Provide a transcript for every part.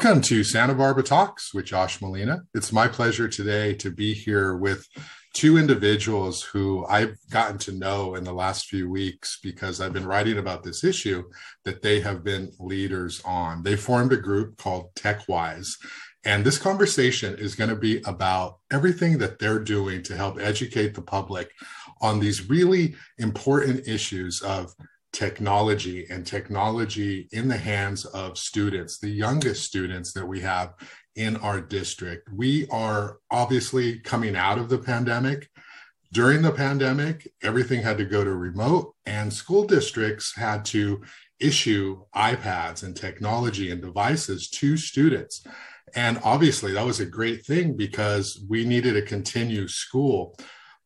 Welcome to Santa Barbara Talks with Josh Molina. It's my pleasure today to be here with two individuals who I've gotten to know in the last few weeks because I've been writing about this issue that they have been leaders on. They formed a group called TechWise. And this conversation is going to be about everything that they're doing to help educate the public on these really important issues of technology and technology in the hands of students, the youngest students that we have in our district. We are obviously coming out of the pandemic. During the pandemic, everything had to go to remote, and school districts had to issue iPads and technology and devices to students. And obviously, that was a great thing because we needed to continue school.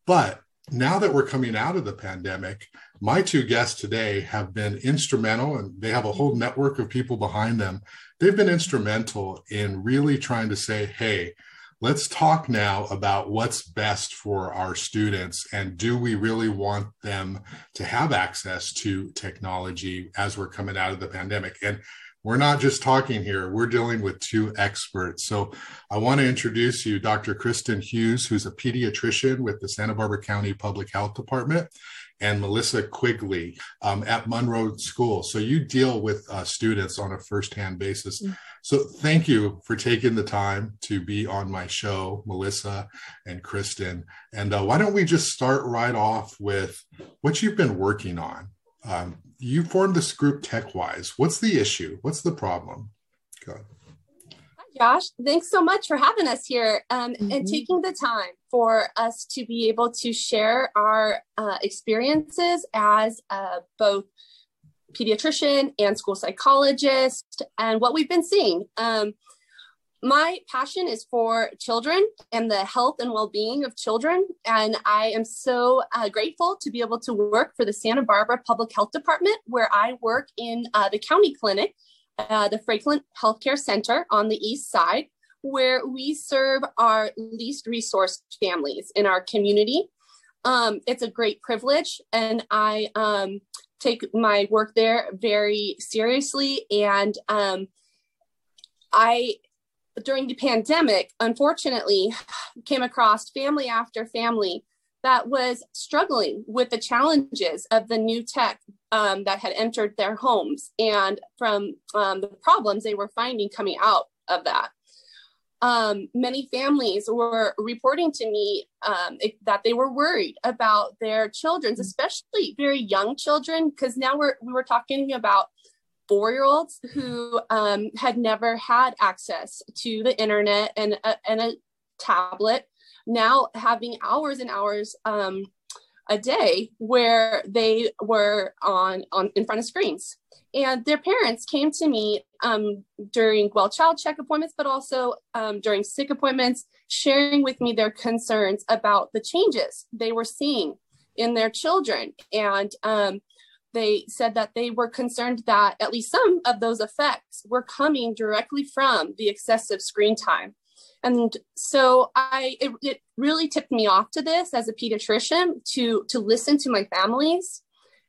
But now that we're coming out of the pandemic, my two guests today have been instrumental and they have a whole network of people behind them. They've been instrumental in really trying to say, hey, let's talk now about what's best for our students and do we really want them to have access to technology as we're coming out of the pandemic and we're not just talking here, we're dealing with two experts. So I want to introduce you Dr. Kristen Hughes, who's a pediatrician with the Santa Barbara County Public Health Department, and Melissa Quigley um, at Monroe School. So you deal with uh, students on a firsthand basis. Mm-hmm. So thank you for taking the time to be on my show, Melissa and Kristen. And uh, why don't we just start right off with what you've been working on? Um, you formed this group TechWise. What's the issue? What's the problem? Go ahead. Josh. Thanks so much for having us here um, mm-hmm. and taking the time for us to be able to share our uh, experiences as uh, both pediatrician and school psychologist and what we've been seeing. Um, my passion is for children and the health and well-being of children and i am so uh, grateful to be able to work for the santa barbara public health department where i work in uh, the county clinic uh, the franklin healthcare center on the east side where we serve our least resourced families in our community. Um, it's a great privilege and i um, take my work there very seriously. And um, I during the pandemic, unfortunately, came across family after family that was struggling with the challenges of the new tech um, that had entered their homes and from um, the problems they were finding coming out of that. Um, many families were reporting to me um, it, that they were worried about their children, especially very young children, because now we're we were talking about four year olds who um, had never had access to the internet and a, and a tablet now having hours and hours um, a day where they were on, on in front of screens and their parents came to me um, during well child check appointments but also um, during sick appointments sharing with me their concerns about the changes they were seeing in their children and um, they said that they were concerned that at least some of those effects were coming directly from the excessive screen time. And so I it, it really tipped me off to this as a pediatrician to to listen to my families,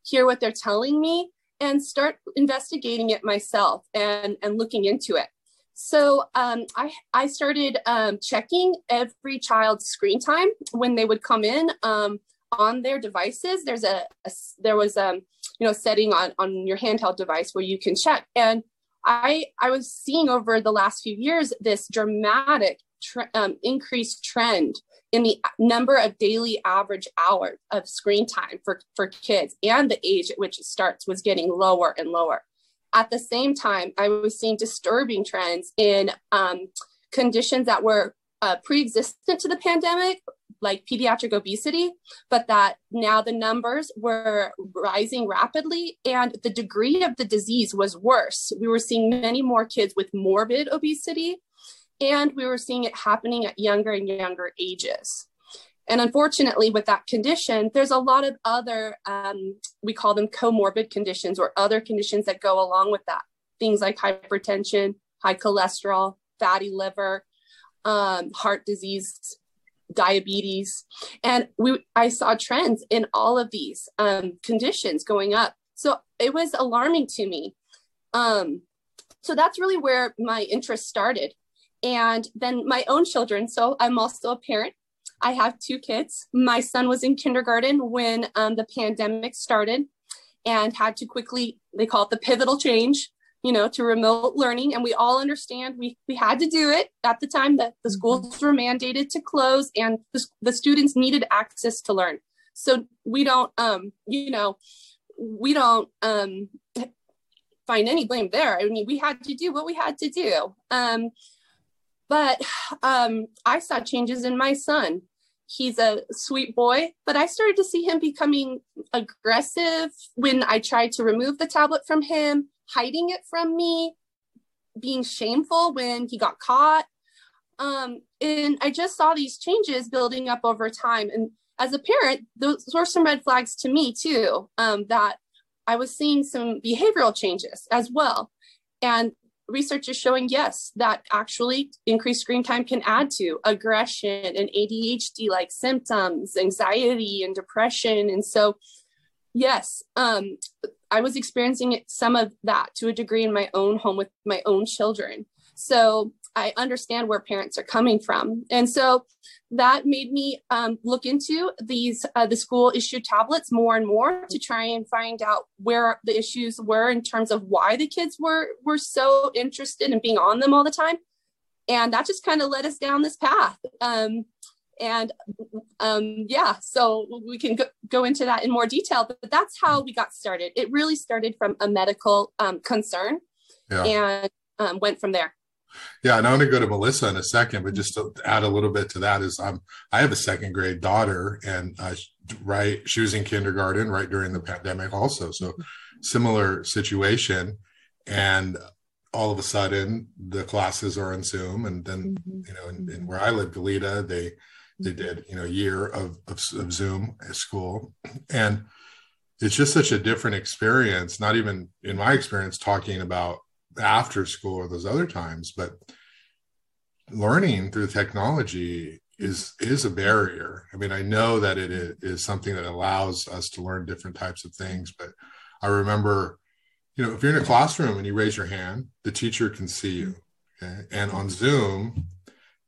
hear what they're telling me, and start investigating it myself and, and looking into it. So um, I, I started um, checking every child's screen time when they would come in um, on their devices. There's a, a there was a you know setting on on your handheld device where you can check and i i was seeing over the last few years this dramatic tre- um, increased trend in the number of daily average hours of screen time for for kids and the age at which it starts was getting lower and lower. At the same time i was seeing disturbing trends in um, conditions that were uh, pre-existent to the pandemic like pediatric obesity, but that now the numbers were rising rapidly and the degree of the disease was worse. We were seeing many more kids with morbid obesity, and we were seeing it happening at younger and younger ages. And unfortunately, with that condition, there's a lot of other, um, we call them comorbid conditions or other conditions that go along with that. Things like hypertension, high cholesterol, fatty liver, um, heart disease, diabetes. And we, I saw trends in all of these um, conditions going up. So it was alarming to me. Um, so that's really where my interest started. And then my own children. So I'm also a parent. I have two kids. My son was in kindergarten when um, the pandemic started and had to quickly, they call it the pivotal change, you know, to remote learning. And we all understand we, we had to do it at the time that the mm-hmm. schools were mandated to close and the, the students needed access to learn. So we don't, um, you know, we don't um, find any blame there. I mean, we had to do what we had to do. Um, but um, I saw changes in my son. He's a sweet boy, but I started to see him becoming aggressive when I tried to remove the tablet from him, hiding it from me, being shameful when he got caught. Um, and I just saw these changes building up over time. And as a parent, those were some red flags to me too, um, that I was seeing some behavioral changes as well. And research is showing, yes, that actually increased screen time can add to aggression and ADHD like symptoms, anxiety and depression. And so, yes, um, I was experiencing some of that to a degree in my own home with my own children. So I understand where parents are coming from. And so that made me um, look into these, uh, the school issued tablets more and more to try and find out where the issues were in terms of why the kids were, were so interested in being on them all the time. And that just kind of led us down this path. Um, and um, yeah, so we can go, go, into that in more detail, but that's how we got started. It really started from a medical um, concern yeah. and um, went from there. Yeah, and I'm going to go to Melissa in a second, but just to add a little bit to that is I'm I have a second grade daughter, and uh, right she was in kindergarten right during the pandemic also, so similar situation, and all of a sudden the classes are on Zoom, and then mm-hmm. you know, in, in, where I live, Goleta they they did you know year of, of, of Zoom at school, and it's just such a different experience. Not even in my experience talking about after school or those other times but learning through technology is is a barrier i mean i know that it is something that allows us to learn different types of things but i remember you know if you're in a classroom and you raise your hand the teacher can see you okay? and on zoom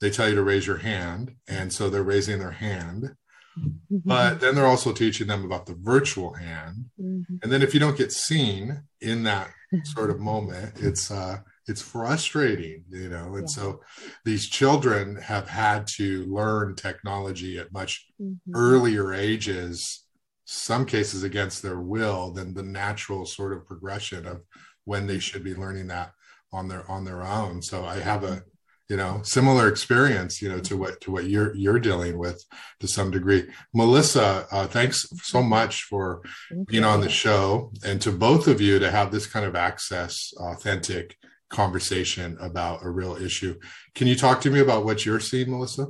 they tell you to raise your hand and so they're raising their hand mm-hmm. but then they're also teaching them about the virtual hand mm-hmm. and then if you don't get seen in that sort of moment it's uh it's frustrating you know and yeah. so these children have had to learn technology at much mm-hmm. earlier ages some cases against their will than the natural sort of progression of when they should be learning that on their on their own so i have a you know similar experience you know to what to what you're you're dealing with to some degree melissa uh, thanks so much for Thank being you. on the show and to both of you to have this kind of access authentic conversation about a real issue can you talk to me about what you're seeing melissa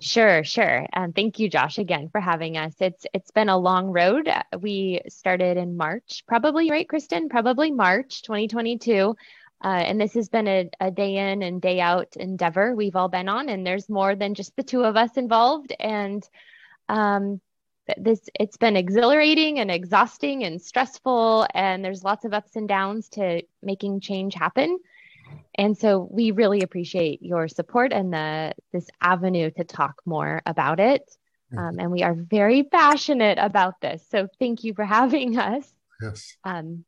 Sure, sure. And um, thank you, Josh, again for having us. It's it's been a long road. We started in March, probably right, Kristen? Probably March 2022. Uh, and this has been a, a, day in and day out endeavor we've all been on, and there's more than just the two of us involved. And um, this it's been exhilarating and exhausting and stressful, and there's lots of ups and downs to making change happen. And so we really appreciate your support and the this avenue to talk more about it. Um, and we are very passionate about this. So thank you for having us. Yes. Um,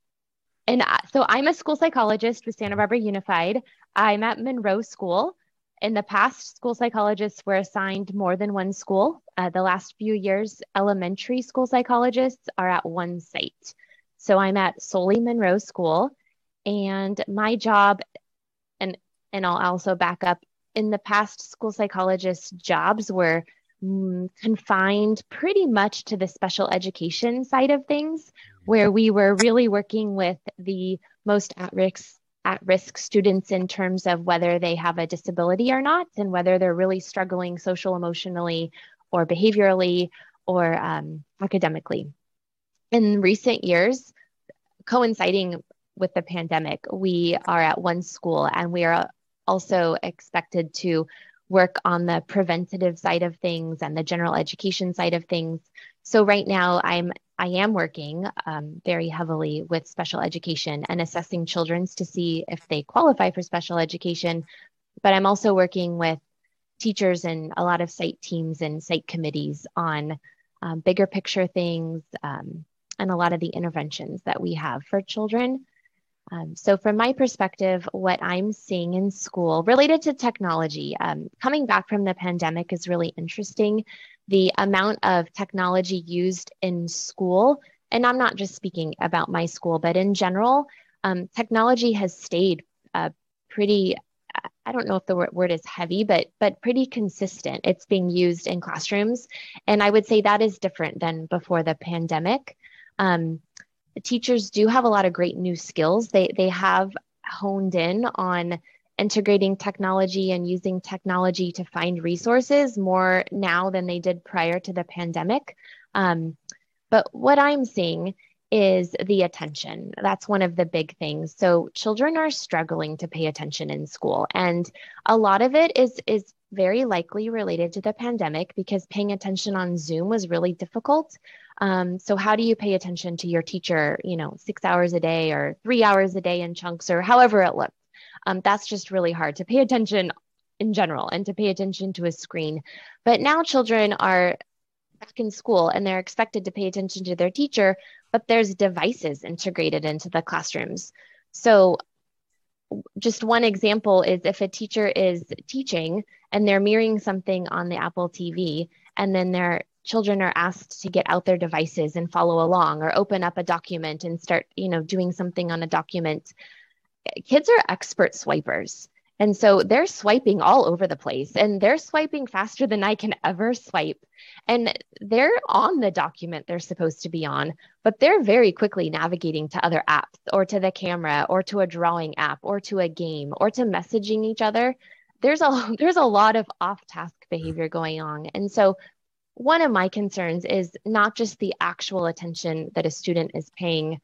and so I'm a school psychologist with Santa Barbara Unified. I'm at Monroe School. In the past, school psychologists were assigned more than one school. Uh, the last few years, elementary school psychologists are at one site. So I'm at solely Monroe School, and my job, and and I'll also back up. In the past, school psychologists' jobs were mm, confined pretty much to the special education side of things where we were really working with the most at risk at risk students in terms of whether they have a disability or not and whether they're really struggling social emotionally or behaviorally or um, academically. In recent years coinciding with the pandemic we are at one school and we are also expected to work on the preventative side of things and the general education side of things so right now I'm I am working um, very heavily with special education and assessing children's to see if they qualify for special education. But I'm also working with teachers and a lot of site teams and site committees on um, bigger picture things um, and a lot of the interventions that we have for children. Um, so, from my perspective, what I'm seeing in school related to technology, um, coming back from the pandemic is really interesting. The amount of technology used in school, and I'm not just speaking about my school, but in general, um, technology has stayed uh, pretty. I don't know if the word is heavy, but but pretty consistent. It's being used in classrooms, and I would say that is different than before the pandemic. Um, teachers do have a lot of great new skills. They they have honed in on integrating technology and using technology to find resources more now than they did prior to the pandemic. Um, but what I'm seeing is the attention. That's one of the big things. So children are struggling to pay attention in school, and a lot of it is is very likely related to the pandemic because paying attention on Zoom was really difficult. Um, so how do you pay attention to your teacher, you know, six hours a day or three hours a day in chunks or however it looks? Um, that's just really hard to pay attention in general and to pay attention to a screen. But now children are back in school and they're expected to pay attention to their teacher, but there's devices integrated into the classrooms. So just one example is if a teacher is teaching and they're mirroring something on the Apple TV and then their children are asked to get out their devices and follow along or open up a document and start, you know, doing something on a document. Kids are expert swipers. And so they're swiping all over the place and they're swiping faster than I can ever swipe. And they're on the document they're supposed to be on, but they're very quickly navigating to other apps or to the camera or to a drawing app or to a game or to messaging each other. There's a there's a lot of off-task behavior going on. And so one of my concerns is not just the actual attention that a student is paying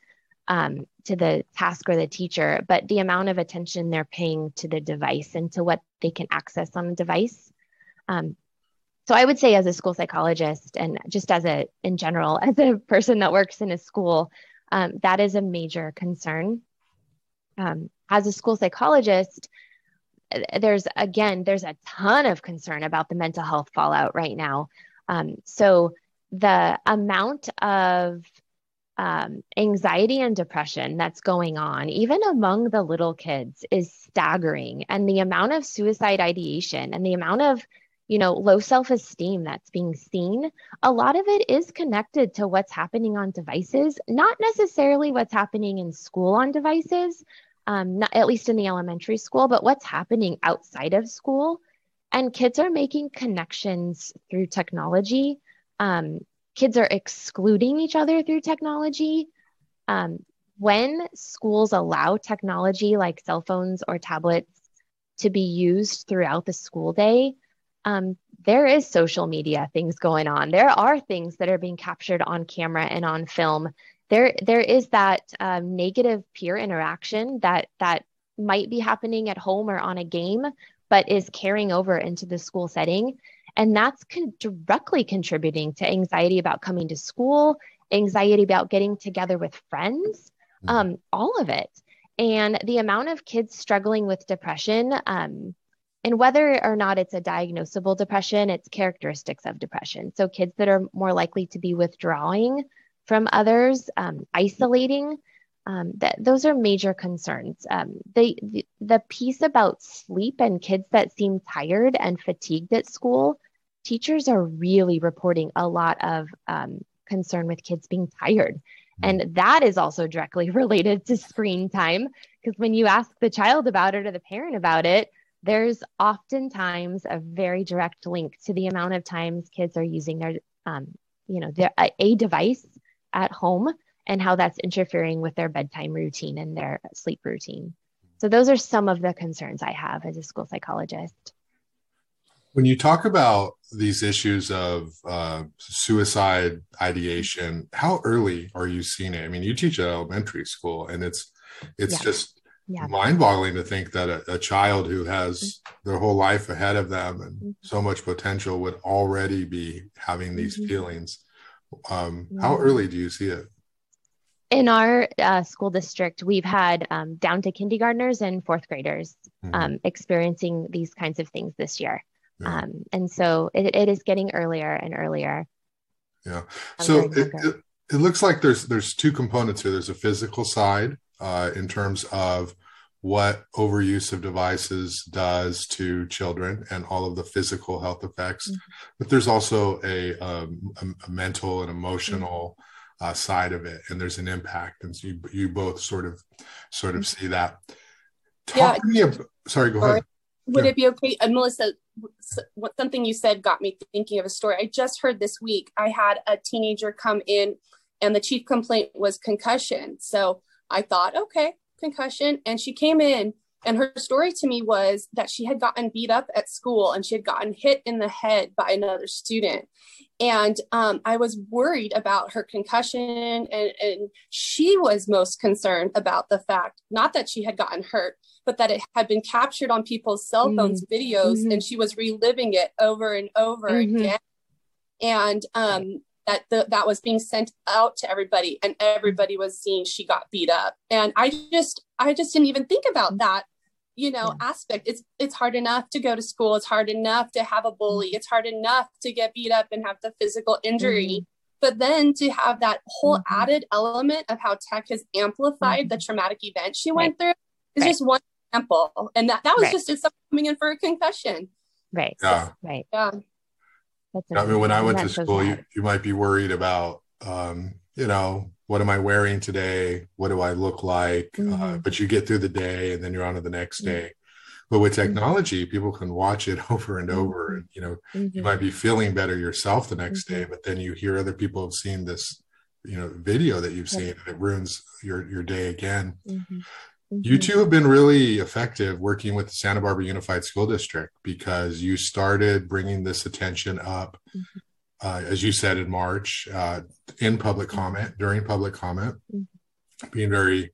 um, to the task or the teacher, but the amount of attention they're paying to the device and to what they can access on the device. Um, so I would say, as a school psychologist, and just as a in general, as a person that works in a school, um, that is a major concern. Um, as a school psychologist, there's again, there's a ton of concern about the mental health fallout right now. Um, so the amount of um, anxiety and depression that's going on, even among the little kids, is staggering. And the amount of suicide ideation and the amount of you know, low self esteem that's being seen, a lot of it is connected to what's happening on devices, not necessarily what's happening in school on devices, um, not, at least in the elementary school, but what's happening outside of school. And kids are making connections through technology. Um, kids are excluding each other through technology. Um, when schools allow technology like cell phones or tablets to be used throughout the school day, um, there is social media things going on. There are things that are being captured on camera and on film. There, there is that um, negative peer interaction that that might be happening at home or on a game, but is carrying over into the school setting. And that's con- directly contributing to anxiety about coming to school, anxiety about getting together with friends, mm-hmm. um, all of it. And the amount of kids struggling with depression, um, and whether or not it's a diagnosable depression, it's characteristics of depression. So kids that are more likely to be withdrawing from others, um, isolating, um, that those are major concerns. Um, the, the, the piece about sleep and kids that seem tired and fatigued at school, teachers are really reporting a lot of um, concern with kids being tired. Hmm. And that is also directly related to screen time because when you ask the child about it or the parent about it, there's oftentimes a very direct link to the amount of times kids are using their, um, you know, their, a, a device at home and how that's interfering with their bedtime routine and their sleep routine. So those are some of the concerns I have as a school psychologist. When you talk about these issues of uh, suicide ideation, how early are you seeing it? I mean, you teach at elementary school, and it's it's yeah. just yeah. mind-boggling to think that a, a, child who has their whole life ahead of them and mm-hmm. so much potential would already be having these mm-hmm. feelings Um, how early do you see it? In our uh, school district, we've had um, down to kindergartners and fourth graders mm-hmm. um, experiencing these kinds of things this year. Yeah. Um, and so it, it is getting earlier and earlier. Yeah. So it, it, it, looks like there's there's two components here. There's a physical side uh, in terms of what overuse of devices does to children and all of the physical health effects. Mm-hmm. But there's also a, um, a, a mental and emotional mm-hmm. Uh, side of it, and there's an impact. And so you, you both sort of sort of mm-hmm. see that. Talk yeah. About, sorry, go ahead. Would yeah. it be okay, uh, Melissa? What something you said got me thinking of a story. I just heard this week. I had a teenager come in, and the chief complaint was concussion. So I thought, okay, concussion. And she came in and her story to me was that she had gotten beat up at school and she had gotten hit in the head by another student. And um, I was worried about her concussion. And, and she was most concerned about the fact, not that she had gotten hurt, but that it had been captured on people's cell mm-hmm. phones, mm-hmm. videos, mm-hmm. and she was reliving it over and over mm-hmm. again. And um, that the, that was being sent out to everybody and everybody was seeing she got beat up and i just i just didn't even think about that you know yeah. aspect. It's it's hard enough to go to school. It's hard enough to have a bully. It's hard enough to get beat up and have the physical injury. Mm-hmm. but then to have that whole mm-hmm. added element of how tech has amplified mm-hmm. the traumatic event she went through is right. just one example. And that that was right. just someone coming in for a concussion right. Yeah. Right. Yeah. I mean, when I went to school, you, you might be worried about, um, you know, what am I wearing today? What do I look like? Uh, mm-hmm. Uh, but you get through the day and then you're on to the next mm-hmm. day. But with mm-hmm. technology, people can watch it over and over. Mm-hmm. And, you know, you mm-hmm. might be feeling better yourself the next day, but then you hear other people have seen this, you know, video that you've seen and it ruins your, your day again. Mm-hmm. You two have been really effective working with the Santa Barbara Unified School District because you started bringing this attention up, mm-hmm. Uh, as you said in March, uh, in public mm-hmm. comment, during public comment, mm-hmm. being very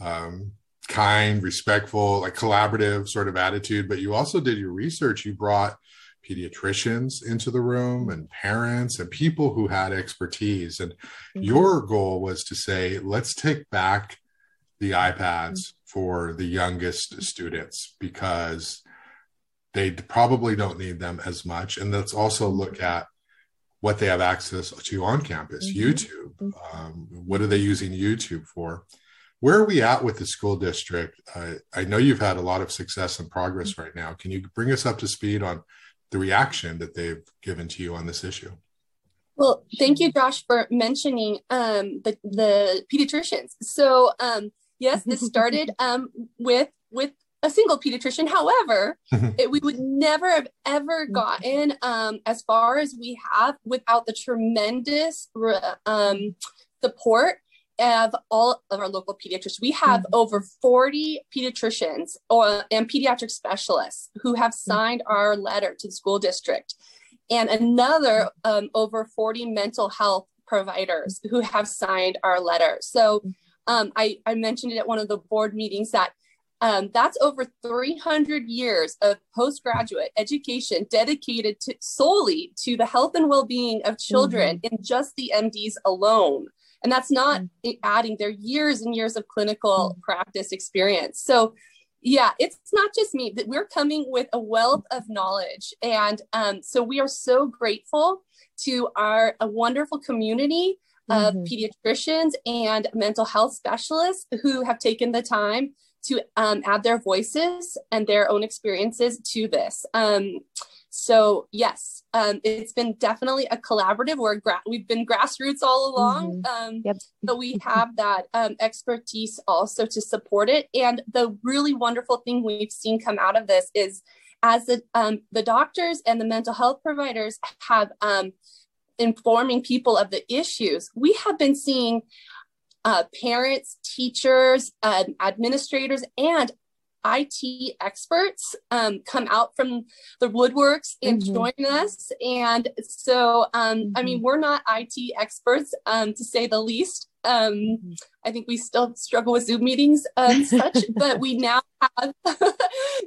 um, kind, respectful, like collaborative sort of attitude. But you also did your research. You brought pediatricians into the room and parents and people who had expertise. And mm-hmm. your goal was to say, let's take back the iPads for the youngest students because they probably don't need them as much. And let's also look at what they have access to on campus mm-hmm. YouTube. Mm-hmm. Um, what are they using YouTube for? Where are we at with the school district? Uh, I know you've had a lot of success and progress mm-hmm. right now. Can you bring us up to speed on the reaction that they've given to you on this issue? Well, thank you, Josh, for mentioning um, the the pediatricians. So, um, yes, this started um, with with a single pediatrician. However, it, we would never have ever mm-hmm. gotten um, as far as we have without the tremendous um, support of all of our local pediatricians. We have mm-hmm. over 40 pediatricians or, and pediatric specialists who have mm-hmm. signed mm-hmm. our letter to the school district, and another um, over 40 mental health providers who have signed our letter. So mm-hmm. Um, I, I mentioned it at one of the board meetings that um, that's over 300 years of postgraduate education dedicated to solely to the health and well-being of children mm-hmm. in just the MDs alone. And that's not mm-hmm. adding their years and years of clinical mm-hmm. practice experience. So yeah, it's not just me that we're coming with a wealth of knowledge. And um, so we are so grateful to our a wonderful community of mm-hmm. pediatricians and mental health specialists who have taken the time to um, add their voices and their own experiences to this. Um, so yes, um, it's been definitely a collaborative. We're gra- we've been grassroots all along, mm-hmm. Um, yep. but we have that um, expertise also to support it. And the really wonderful thing we've seen come out of this is, as the um, the doctors and the mental health providers have informing people of the issues, we have been seeing uh, parents, teachers, uh, administrators, and IT experts um, come out from the woodworks and mm-hmm. join us. And so, um, mm-hmm. I mean, mm-hmm. we're not IT experts um, to say the least. Um, mm-hmm. I think we still struggle with Zoom meetings and such, but we now have,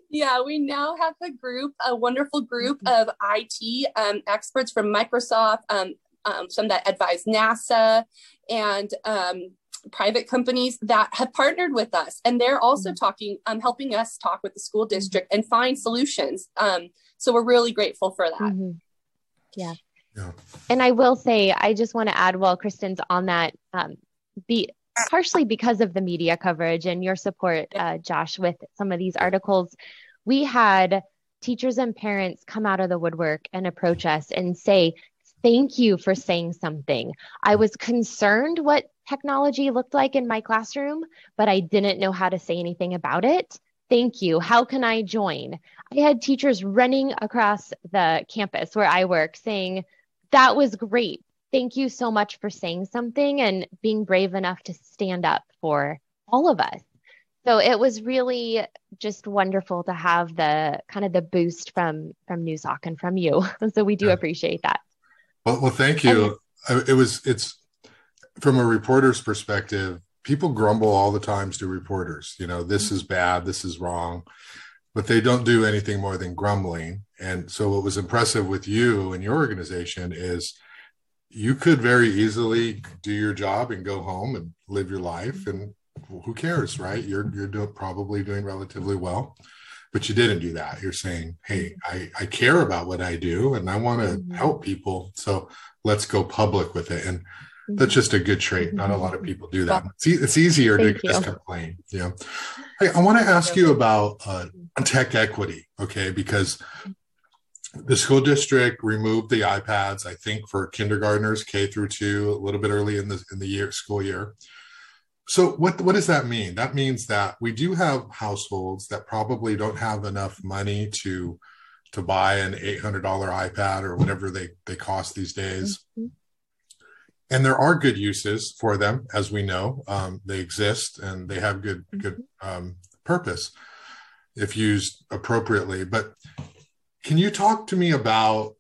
yeah, we now have a group, a wonderful group mm-hmm. of IT um, experts from Microsoft, um, um, some that advise NASA and um, private companies that have partnered with us and they're also mm-hmm. talking um, helping us talk with the school mm-hmm. district and find solutions um, so we're really grateful for that mm-hmm. yeah. yeah and i will say i just want to add while kristen's on that um, be partially because of the media coverage and your support uh, josh with some of these articles we had teachers and parents come out of the woodwork and approach us and say thank you for saying something. I was concerned what technology looked like in my classroom, but I didn't know how to say anything about it. Thank you. How can I join? I had teachers running across the campus where I work saying, That was great. Thank you so much for saying something and being brave enough to stand up for all of us. So it was really just wonderful to have the kind of the boost from from Noozhawk and from you. So we do appreciate that. Well, well thank you. And, it was it's from a reporter's perspective, people grumble all the times to reporters. You know, this mm-hmm. is bad, this is wrong, but they don't do anything more than grumbling. And so, what was impressive with you and your organization is you could very easily do your job and go home and live your life, and who cares, right? You're you're do, probably doing relatively well, but you didn't do that. You're saying, "Hey, I I care about what I do, and I want to mm-hmm. help people, so let's go public with it." And that's just a good trait. Not a lot of mm-hmm. people do that. It's, it's easier Thank to you. just complain. Yeah. Hey, I want to ask you about uh, tech equity, okay? Because the school district removed the iPads, I think, for kindergartners K through two, a little bit early in the in the year school year. So what what does that mean? That means that we do have households that probably don't have enough money to to buy an $800 iPad or whatever they they cost these days. Mm-hmm and there are good uses for them, as we know. Um, they exist and they have good mm-hmm. good um, purpose if used appropriately. But can you talk to me about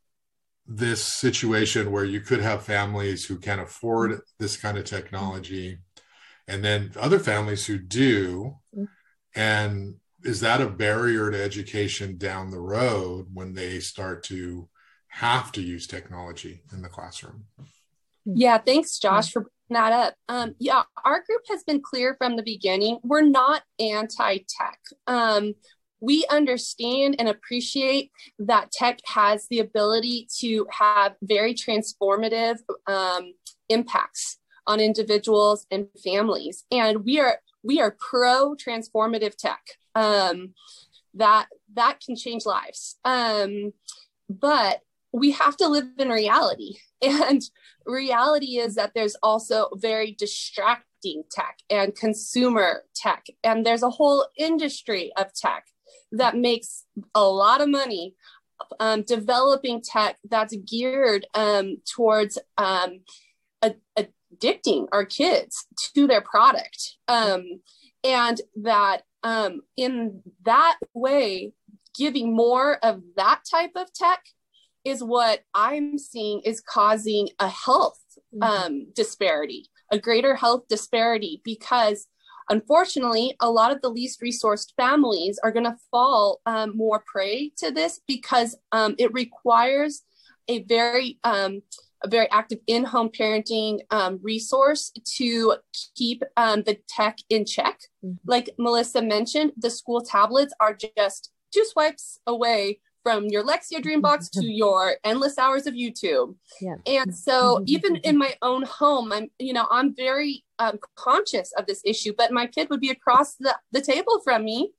this situation where you could have families who can't afford this kind of technology, and then other families who do, mm-hmm. and is that a barrier to education down the road when they start to have to use technology in the classroom? Yeah, thanks, Josh, for bringing that up. Um, yeah, our group has been clear from the beginning. We're not anti tech. Um, we understand and appreciate that tech has the ability to have very transformative um, impacts on individuals and families, and we are we are pro transformative tech. Um, that that can change lives. Um, but we have to live in reality. And reality is that there's also very distracting tech and consumer tech. And there's a whole industry of tech that makes a lot of money um, developing tech that's geared um, towards um, addicting our kids to their product. Um, and that um, in that way, giving more of that type of tech is what I'm seeing is causing a health mm-hmm. um, disparity, a greater health disparity, because unfortunately, a lot of the least resourced families are going to fall um, more prey to this because um, it requires a very um, a very active in-home parenting um, resource to keep um, the tech in check. Mm-hmm. Like Melissa mentioned, the school tablets are just two swipes away from your Lexia Dreambox to your endless hours of YouTube. Yeah. And so even in my own home, I'm, you know, I'm very um, conscious of this issue, but my kid would be across the, the table from me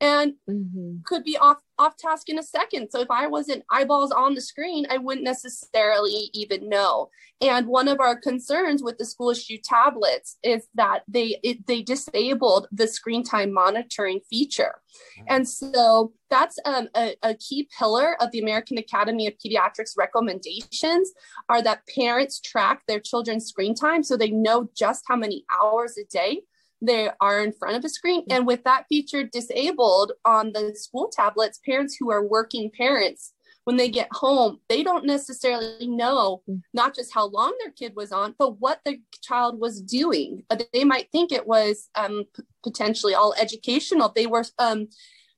and mm-hmm. could be off off task in a second. So if I wasn't eyeballs on the screen, I wouldn't necessarily even know. And one of our concerns with the school issue tablets is that they it, they disabled the screen time monitoring feature, mm-hmm. and so that's um, a, a key pillar of the American Academy of Pediatrics recommendations are that parents track their children's screen time so they know just how many hours a day they are in front of a screen. And with that feature disabled on the school tablets, parents who are working parents, when they get home, they don't necessarily know not just how long their kid was on, but what the child was doing. They might think it was um, potentially all educational. They were um,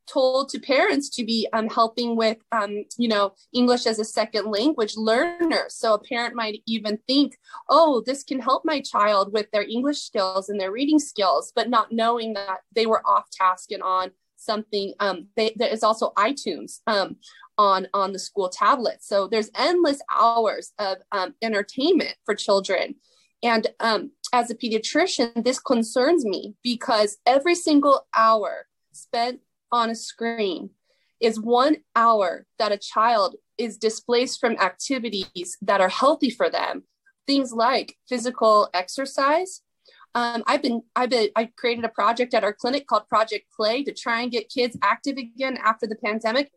told to parents to be um, helping with, um, you know, English as a second language learners. So a parent might even think, oh, this can help my child with their English skills and their reading skills, but not knowing that they were off task and on something. Um, they, there is also iTunes um, on on the school tablet, so there's endless hours of um, entertainment for children. And um, as a pediatrician, this concerns me because every single hour spent on a screen is one hour that a child is displaced from activities that are healthy for them. Things like physical exercise. Um, I've been, I've been, I created a project at our clinic called Project Play to try and get kids active again after the pandemic.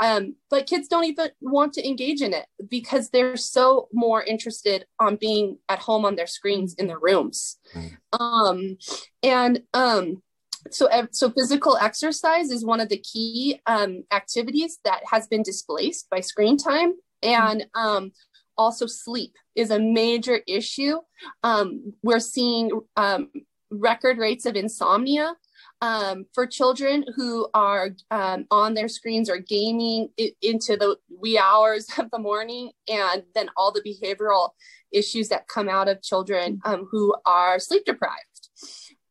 Um, but kids don't even want to engage in it because they're so more interested on being at home on their screens in their rooms. Mm. Um, and um, so so physical exercise is one of the key um, activities that has been displaced by screen time and um, also sleep is a major issue. Um, we're seeing um, record rates of insomnia um, for children who are um, on their screens or gaming it, into the wee hours of the morning and then all the behavioral issues that come out of children who are sleep deprived.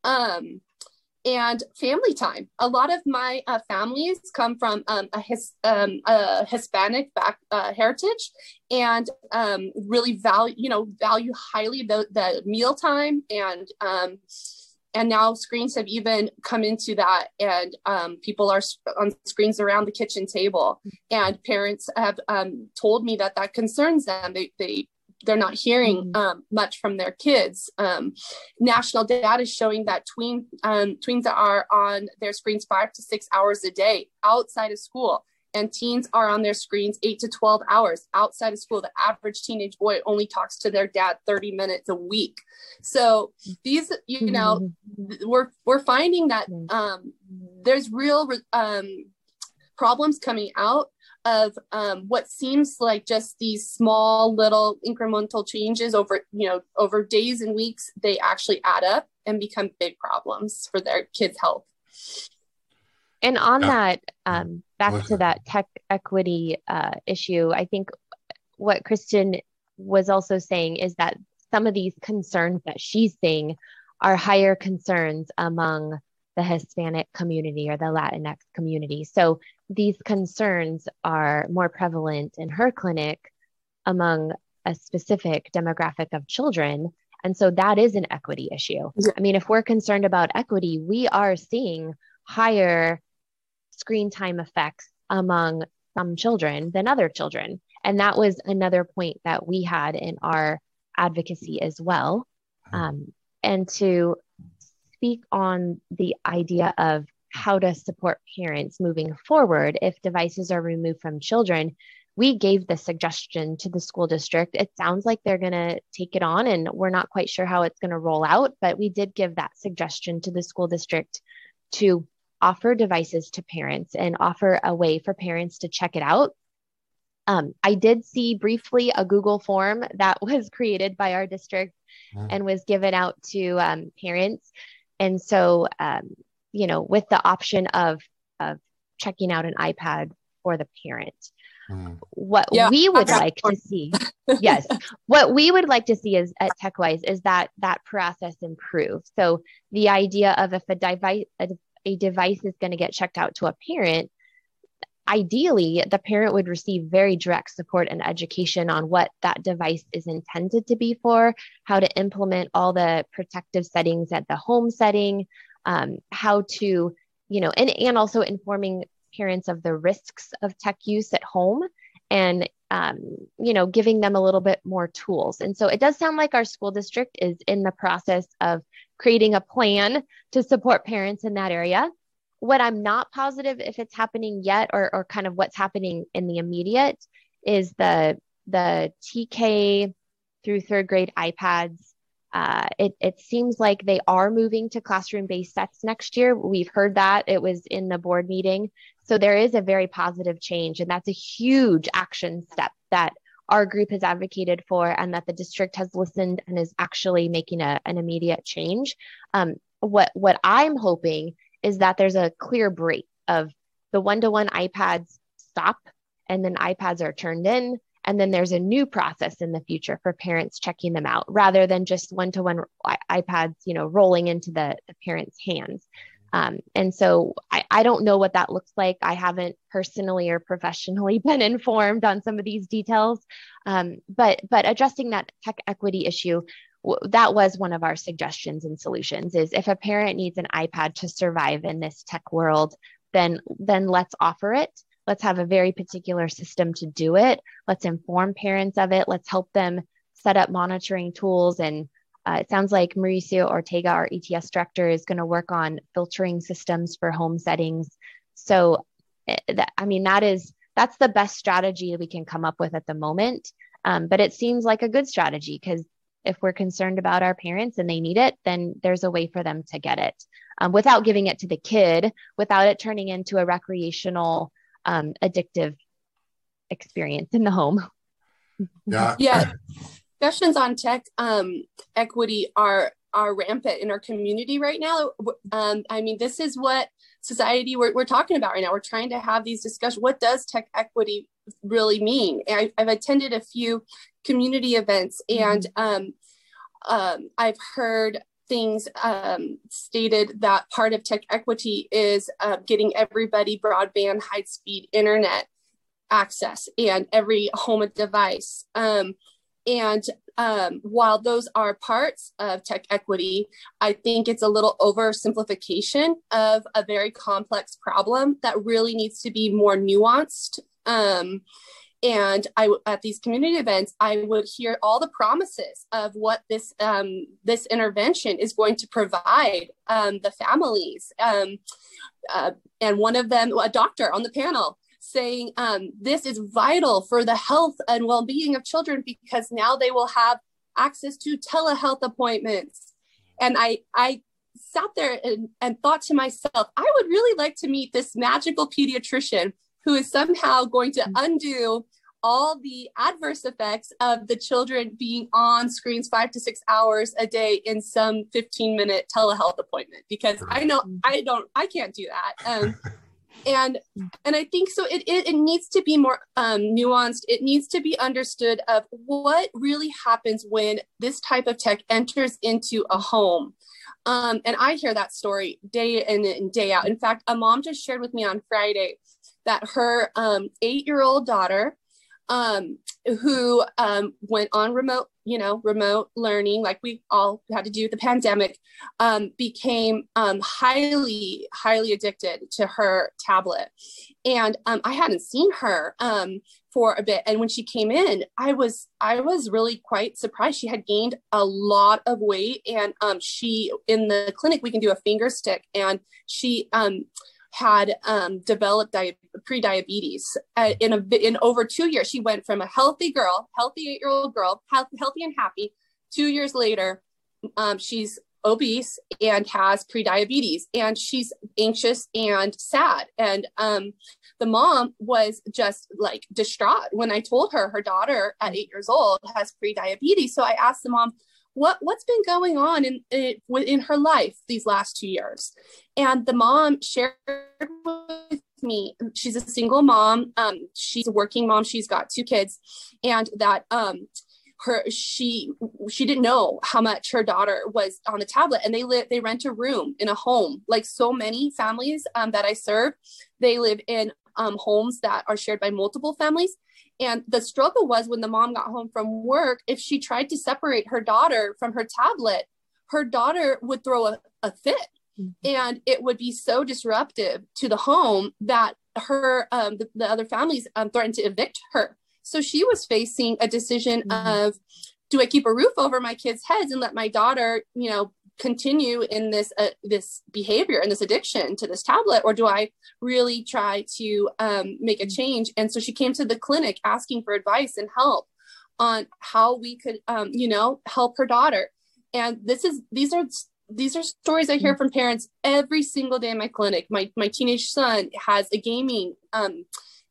Um, and family time. A lot of my uh, families come from um, a, his, um, a, Hispanic back uh, heritage, and um, really value you know value highly the the meal time and um, and now screens have even come into that and um, people are on screens around the kitchen table and parents have um, told me that that concerns them they, they they're not hearing mm-hmm. um, much from their kids. Um, national data is showing that tween um, tweens are on their screens five to six hours a day outside of school, and teens are on their screens eight to twelve hours outside of school. The average teenage boy only talks to their dad thirty minutes a week. So these, you know, mm-hmm. we're we're finding that mm-hmm. um, there's real um, problems coming out of um, what seems like just these small little incremental changes over you know over days and weeks they actually add up and become big problems for their kids health and on yeah. that um, back to that tech equity uh, issue i think what kristen was also saying is that some of these concerns that she's seeing are higher concerns among the Hispanic community or the Latinx community. So these concerns are more prevalent in her clinic among a specific demographic of children. And so that is an equity issue. Yeah. I mean, if we're concerned about equity, we are seeing higher screen time effects among some children than other children. And that was another point that we had in our advocacy as well. Um, and to speak on the idea of how to support parents moving forward if devices are removed from children? We gave the suggestion to the school district. It sounds like they're going to take it on, and we're not quite sure how it's going to roll out, but we did give that suggestion to the school district to offer devices to parents and offer a way for parents to check it out. Um, I did see briefly a Google form that was created by our district mm. and was given out to um, parents and so, um, you know, with the option of, of checking out an iPad for the parent. Mm. What yeah, we would like to see, yes, what we would like to see is at TechWise is that that process improve. So the idea of if a device a, a device is going to get checked out to a parent, ideally the parent would receive very direct support and education on what that device is intended to be for how to implement all the protective settings at the home setting um, how to you know and, and also informing parents of the risks of tech use at home and um, you know giving them a little bit more tools and so it does sound like our school district is in the process of creating a plan to support parents in that area what I'm not positive if it's happening yet or, or kind of what's happening in the immediate is the the TK through third grade iPads. Uh, it, it seems like they are moving to classroom based sets next year. We've heard that it was in the board meeting. So there is a very positive change, and that's a huge action step that our group has advocated for and that the district has listened and is actually making a, an immediate change. Um, what what I'm hoping is that there's a clear break of the one-to-one ipads stop and then ipads are turned in and then there's a new process in the future for parents checking them out rather than just one-to-one ipads you know rolling into the, the parents hands. Um, and so I, I don't know what that looks like. I haven't personally or professionally been informed on some of these details. Um, but but addressing that tech equity issue that was one of our suggestions and solutions is if a parent needs an ipad to survive in this tech world then then let's offer it let's have a very particular system to do it. Let's inform parents of it. Let's help them set up monitoring tools. And uh, it sounds like mauricio ortega our ets director is going to work on filtering systems for home settings. So eh, i mean that is that's the best strategy we can come up with at the moment. Um, but it seems like a good strategy because if we're concerned about our parents and they need it, then there's a way for them to get it. Um, without giving it to the kid, without it turning into a recreational, um, addictive experience in the home. Yeah. Yeah. Discussions on tech um, equity are are rampant in our community right now. Um, I mean, this is what society we're, we're talking about right now. We're trying to have these discussions. What does tech equity really mean? I, have attended a few community events and um, um, I've heard things um, stated that part of tech equity is uh, getting everybody broadband high speed internet access and every home device. Um, and um, while those are parts of tech equity, I think it's a little oversimplification of a very complex problem that really needs to be more nuanced. And I at these community events, I would hear all the promises of what this um, this intervention is going to provide um, the families. Um, uh, and one of them, a doctor on the panel, saying um, this is vital for the health and well-being of children because now they will have access to telehealth appointments. And I I sat there and, and thought to myself, I would really like to meet this magical pediatrician who is somehow going to undo all the adverse effects of the children being on screens five to six hours a day in some 15 minute telehealth appointment because i know i don't i can't do that um, and and i think so it, it, it needs to be more um, nuanced. It needs to be understood of what really happens when this type of tech enters into a home um, and i hear that story day in and day out. In fact a mom just shared with me on friday that her um, eight year old daughter, um, who um, went on remote, you know, remote learning, like we all had to do with the pandemic, um, became um, highly, highly addicted to her tablet. And um, I hadn't seen her um, for a bit. And when she came in, I was, I was really quite surprised. She had gained a lot of weight, and she in the clinic we can do a finger stick, and she had um, developed di- pre-diabetes uh, in a in over two years. She went from a healthy girl, healthy eight-year-old girl, health, healthy and happy. Two years later, um, she's obese and has pre-diabetes, and she's anxious and sad. And um, the mom was just like distraught when I told her her daughter at eight years old has pre-diabetes. So I asked the mom, what what's been going on in in her life these last two years? And the mom shared with me she's a single mom um, she's a working mom she's got two kids and that um, her she she didn't know how much her daughter was on the tablet and they live they rent a room in a home. Like so many families um, that i serve they live in um, homes that are shared by multiple families and the struggle was when the mom got home from work, if she tried to separate her daughter from her tablet, her daughter would throw a, a fit. Mm-hmm. And it would be so disruptive to the home that her um, the, the, other families um, threatened to evict her. So she was facing a decision mm-hmm. of do I keep a roof over my kids' heads and let my daughter, you know, continue in this uh, this behavior and this addiction to this tablet or do i really try to um, make a mm-hmm. change and so she came to the clinic asking for advice and help on how we could um, you know help her daughter and this is these are these are stories i hear mm-hmm. from parents every single day in my clinic my my teenage son has a gaming um,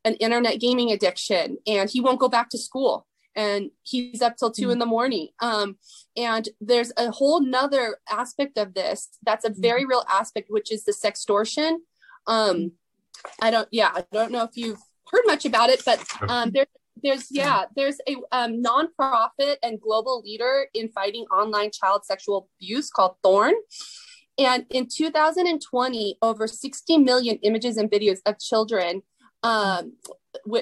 an internet gaming addiction and he won't go back to school and he's up till 2 mm-hmm. in the morning um, and there's a whole nother aspect of this that's a very mm-hmm. real aspect which is the sextortion um, I don't, yeah, I don't know if you've heard much about it, but um, there, there's, yeah, there's a um, nonprofit and global leader in fighting online child sexual abuse called Thorn. And in 2020, over 60 million images and videos of children um,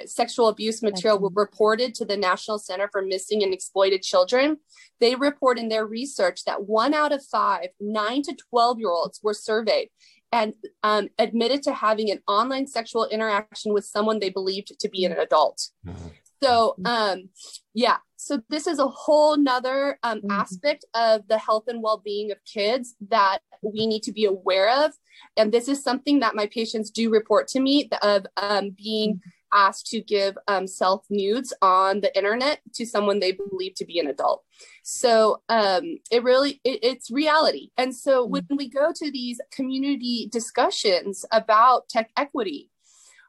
sexual abuse material were reported to the National Center for Missing and Exploited Children. They report in their research that one out of five, nine to 12 year olds were surveyed and um, admitted to having an online sexual interaction with someone they believed to be an adult. Mm-hmm. So, um, yeah, so this is a whole nother um, mm-hmm. aspect of the health and well-being of kids that we need to be aware of and this is something that my patients do report to me of um, being mm-hmm asked to give um, self nudes on the internet to someone they believe to be an adult. So um, it really it, it's reality. And so mm-hmm. when we go to these community discussions about tech equity,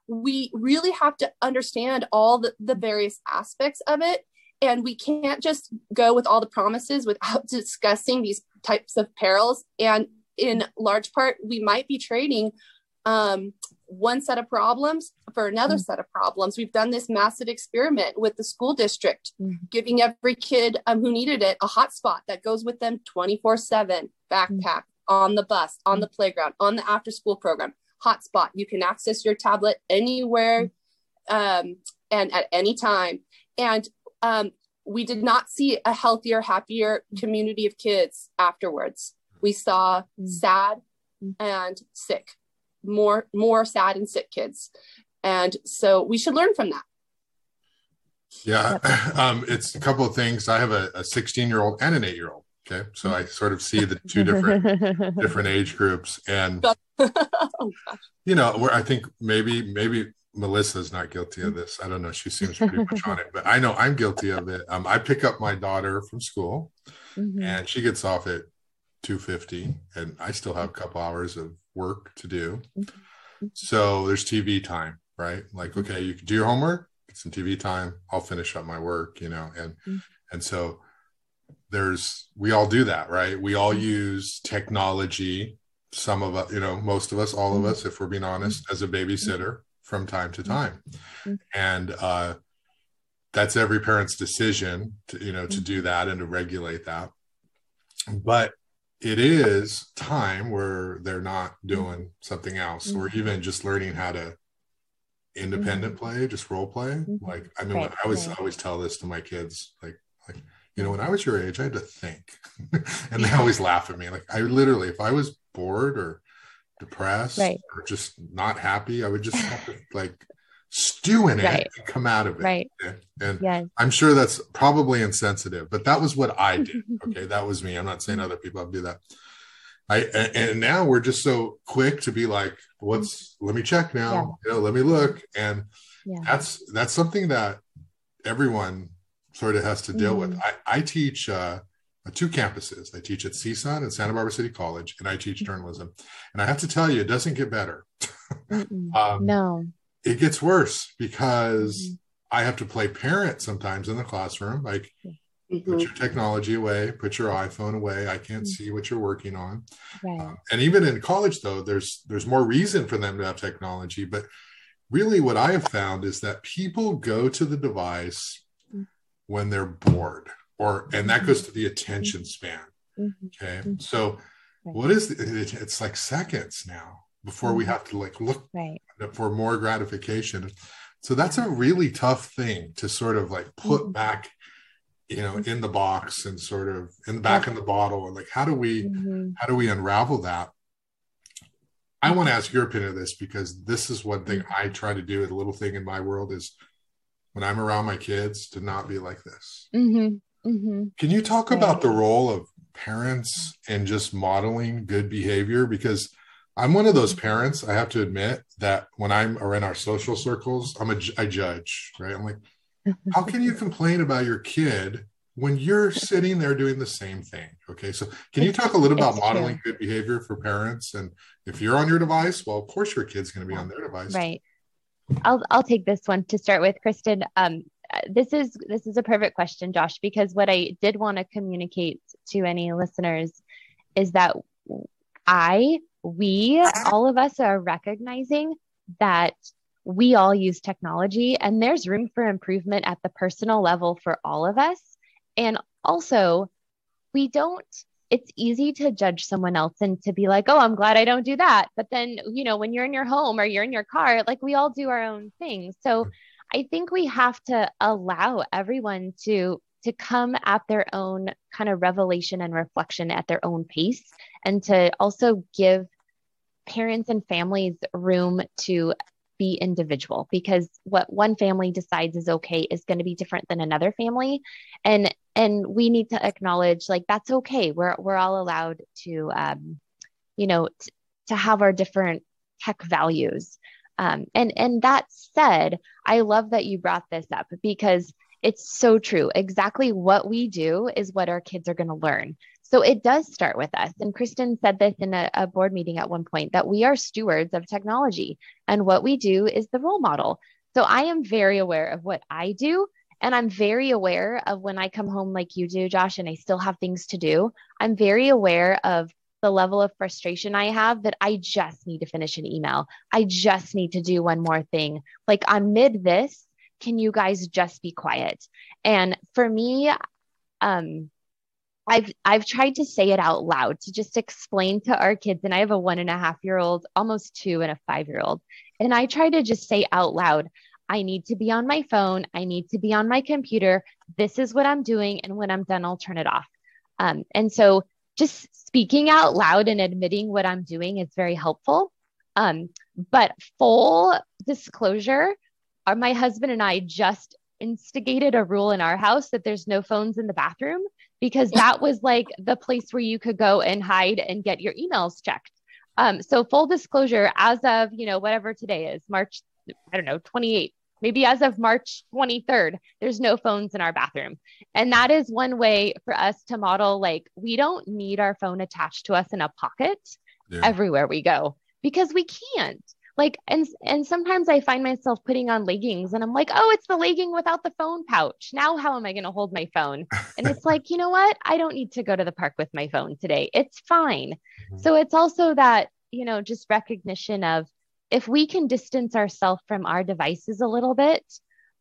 we really have to understand all the, the various aspects of it. And we can't just go with all the promises without discussing these types of perils. And in large part, we might be trading um, one set of problems for another mm-hmm. set of problems. We've done this massive experiment with the school district, mm-hmm. giving every kid um, who needed it a hotspot that goes with them 24 7 backpack mm-hmm. on the bus, on the playground, on the after school program. Hotspot. You can access your tablet anywhere um, and at any time. And um, we did not see a healthier, happier community of kids afterwards. We saw mm. sad and sick more more sad and sick kids. And so we should learn from that. Yeah um, it's a couple of things. I have a 16 year old and an 8 year old okay? So i sort of see the two different different age groups. And oh, you know where i think maybe maybe melissa's not guilty of this. I don't know. She seems pretty much on it. But i know i'm guilty of it. Um, i pick up my daughter from school mm-hmm. and she gets off at 250 and i still have a couple hours of work to do. Mm-hmm. So there's TV time, right? Like, mm-hmm. okay, you can do your homework, get some TV time. I'll finish up my work, you know, and mm-hmm. and so there's we all do that, right? We all use technology. Some of us, you know, most of us, all of us, if we're being honest, as a babysitter from time to time, and uh, that's every parent's decision to you know to do that and to regulate that. But it is time where they're not doing something else mm-hmm. or even just learning how to independent mm-hmm. play just role play mm-hmm. like i mean right. i always right. always tell this to my kids like like you know when i was your age i had to think and they always laugh at me like i literally if i was bored or depressed right. or just not happy i would just have to like stew in it right. and come out of it. Right. And, and I'm sure that's probably insensitive, but that was what I did. okay. That was me. I'm not saying other people do that. I and now we're just so quick to be like, what's let me check now, yeah. you know, let me look. And yeah. that's that's something that everyone sort of has to deal mm. with. Mm-hmm. I, I teach uh, two campuses. I teach at CSUN and Santa Barbara City College, and I teach mm-hmm. journalism. And I have to tell you, it doesn't get better. um, no, it gets worse because mm-hmm. I have to play parent sometimes in the classroom. Like, mm-hmm. put your technology away, put your iPhone away. I can't mm-hmm. see what you're working on. Right. Uh, and even in college, though, there's there's more reason for them to have technology. But really, what I have found is that people go to the device mm-hmm. when they're bored, or and that goes mm-hmm. to the attention span. Mm-hmm. Okay, so what is it? It's like seconds now before we have to like look right for more gratification. So that's a really tough thing to sort of like put mm-hmm. back, you know, in the box and sort of in the back in the bottle. And like, how do we, mm-hmm. how do we unravel that? I want to ask your opinion of this because this is one thing I try to do. A little thing in my world is when I'm around my kids to not be like this. Mm-hmm. mm-hmm. Can you talk about the role of parents and just modeling good behavior? Because I'm one of those parents. I have to admit that when I'm or in our social circles, I'm a I judge, right? I'm like, how can you complain about your kid when you're sitting there doing the same thing? Okay, so can you talk a little about modeling true. good behavior for parents? And if you're on your device, well, of course your kid's going to be on their device, right? I'll I'll take this one to start with, Kristen. Um, this is this is a perfect question, Josh, because what I did want to communicate to any listeners is that I we, all of us are recognizing that we all use technology and there's room for improvement at the personal level for all of us. And also, we don't, it's easy to judge someone else and to be like, oh, I'm glad I don't do that. But then, you know, when you're in your home or you're in your car, like we all do our own things. So I think we have to allow everyone to to come at their own kind of revelation and reflection at their own pace and to also give parents and families room to be individual because what one family decides is okay is going to be different than another family. And and we need to acknowledge like that's okay. We're we're all allowed to um you know t- to have our different tech values. Um and and that said i love that you brought this up because it's so true. Exactly what we do is what our kids are going to learn so it does start with us. And Kristen said this in a, a, board meeting at one point that we are stewards of technology and what we do is the role model. So I am very aware of what I do. And I'm very aware of when I come home like you do, Josh, and I still have things to do. I'm very aware of the level of frustration I have that I just need to finish an email. I just need to do one more thing. Like I'm mid this, can you guys just be quiet? And for me, um, I've I've tried to say it out loud to just explain to our kids, and I have a one and a half year old, almost two, and a five year old, and I try to just say out loud, I need to be on my phone, I need to be on my computer. This is what I'm doing, and when I'm done, I'll turn it off. Um, and so, just speaking out loud and admitting what I'm doing is very helpful. Um, but full disclosure, our, my husband and I just instigated a rule in our house that there's no phones in the bathroom because that was like the place where you could go and hide and get your emails checked. Um, so full disclosure, as of you know whatever today is, March, I don't know, 28th, maybe as of March 23rd, there's no phones in our bathroom, and that is one way for us to model like we don't need our phone attached to us in a pocket yeah. everywhere we go because we can't like and and sometimes i find myself putting on leggings and i'm like oh it's the legging without the phone pouch. Now how am i going to hold my phone? And it's like you know what? I don't need to go to the park with my phone today. It's fine. Mm-hmm. so it's also that you know just recognition of if we can distance ourselves from our devices a little bit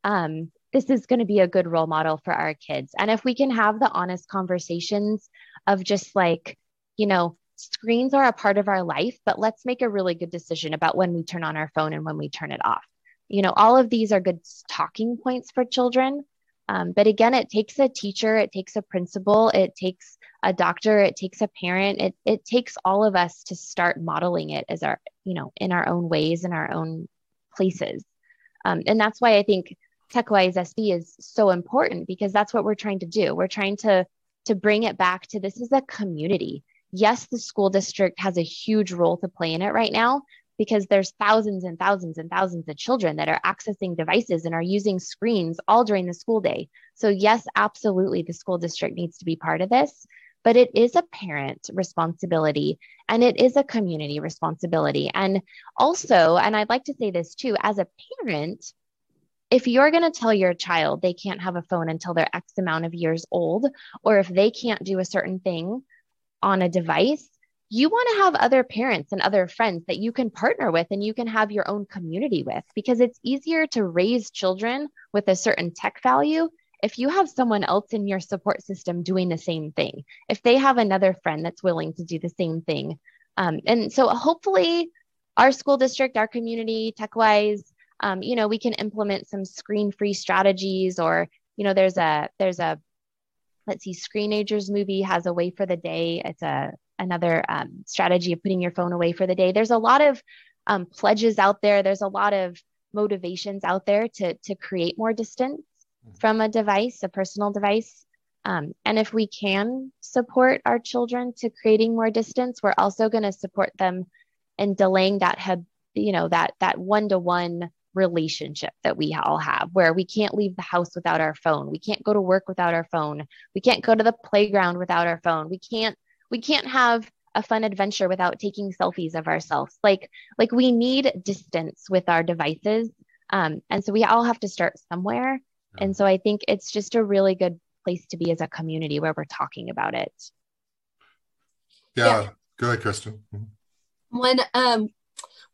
um, this is going to be a good role model for our kids. And if we can have the honest conversations of just like you know screens are a part of our life, but let's make a really good decision about when we turn on our phone and when we turn it off. You know, all of these are good talking points for children. Um, but again, it takes a teacher, it takes a principal, it takes a doctor, it takes a parent, it, it takes all of us to start modeling it as our, you know, in our own ways, in our own places. Um, and that's why I think TechWise SB is so important because that's what we're trying to do. We're trying to to bring it back to this is a community yes, the school district has a huge role to play in it right now because there's thousands and thousands and thousands of children that are accessing devices and are using screens all during the school day. So, yes, absolutely, the school district needs to be part of this, but it is a parent responsibility and it is a community responsibility. And also, and I'd like to say this too, as a parent, if you're going to tell your child they can't have a phone until they're X amount of years old, or if they can't do a certain thing on a device, you want to have other parents and other friends that you can partner with and you can have your own community with because it's easier to raise children with a certain tech value if you have someone else in your support system doing the same thing, if they have another friend that's willing to do the same thing. Um, and so hopefully, our school district, our community, TechWise, um, you know, we can implement some screen-free strategies, or you know, there's a there's a let's see, Screenagers movie has away for the day. It's a another um, strategy of putting your phone away for the day. There's a lot of um, pledges out there. There's a lot of motivations out there to to create more distance mm-hmm. from a device, a personal device. Um, and if we can support our children to creating more distance, we're also going to support them in delaying that have you know that that one to one relationship that we all have where we can't leave the house without our phone. We can't go to work without our phone. We can't go to the playground without our phone. We can't we can't have a fun adventure without taking selfies of ourselves. Like like we need distance with our devices um, and so we all have to start somewhere. And so i think it's just a really good place to be as a community where we're talking about it. Yeah, yeah. go ahead kristen. When um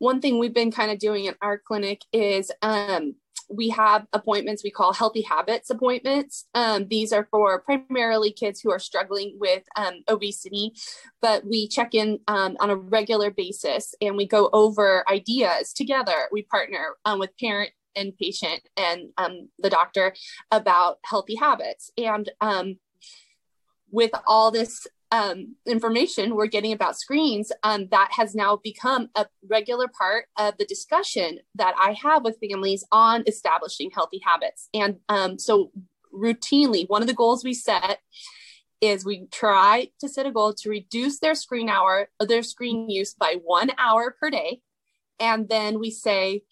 one thing we've been kind of doing in our clinic is um, we have appointments we call healthy habits appointments. Um, these are for primarily kids who are struggling with um, obesity, but we check in um, on a regular basis and we go over ideas together. We partner um, with parent and patient and um, the doctor about healthy habits. And um, with all this um, information we're getting about screens, um, that has now become a regular part of the discussion that I have with families on establishing healthy habits. And um, so, routinely, one of the goals we set is we try to set a goal to reduce their screen hour, their screen use by one hour per day. And then we say,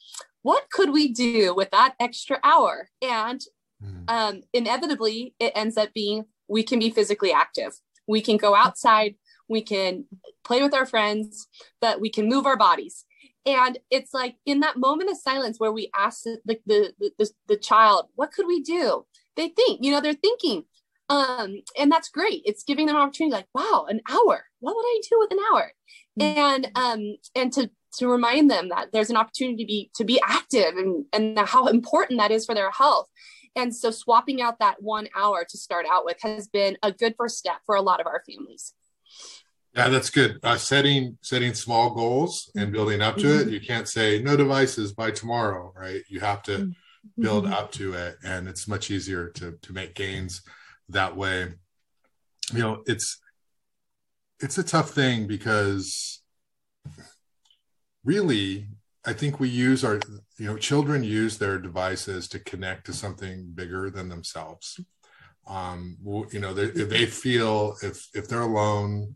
what could we do with that extra hour? And hmm. um, inevitably, it ends up being we can be physically active we can go outside, we can play with our friends, but we can move our bodies. And it's like in that moment of silence where we ask the, the, the, the child, what could we do? They think, you know, they're thinking, um, and that's great. It's giving them an opportunity, like, wow, an hour. What would I do with an hour? Mm-hmm. And um, and to to remind them that there's an opportunity to be to be active and and how important that is for their health. And so swapping out that one hour to start out with has been a good first step for a lot of our families. Yeah, that's good. Uh, setting setting small goals and building up to mm-hmm. it. You can't say no devices by tomorrow, right? You have to mm-hmm. build up to it, and it's much easier to to make gains that way. You know, it's it's a tough thing because really I think we use our, you know, children use their devices to connect to something bigger than themselves. Um, you know, they, if they feel if if they're alone,